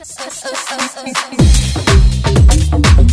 Cause, cause, cause, cause, cause, cause.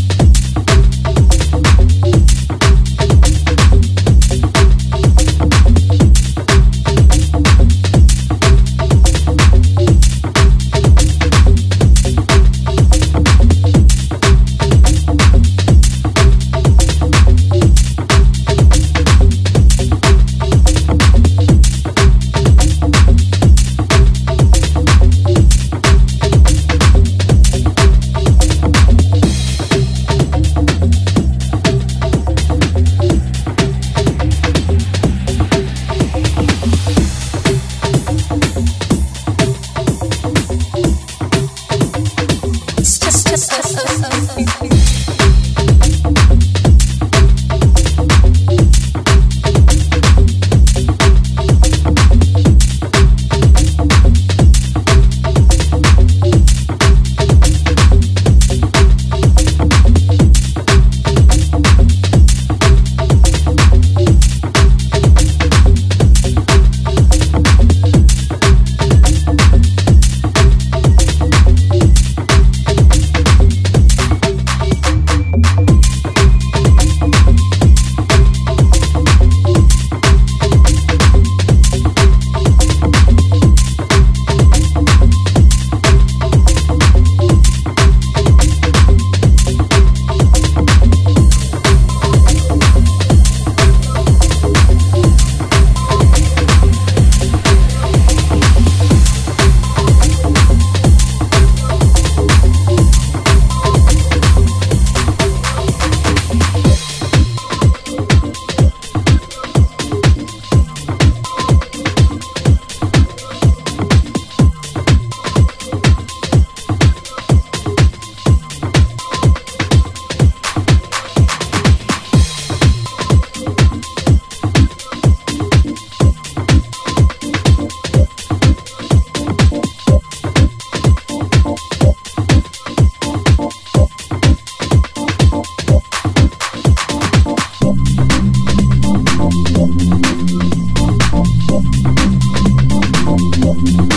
Thank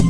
you.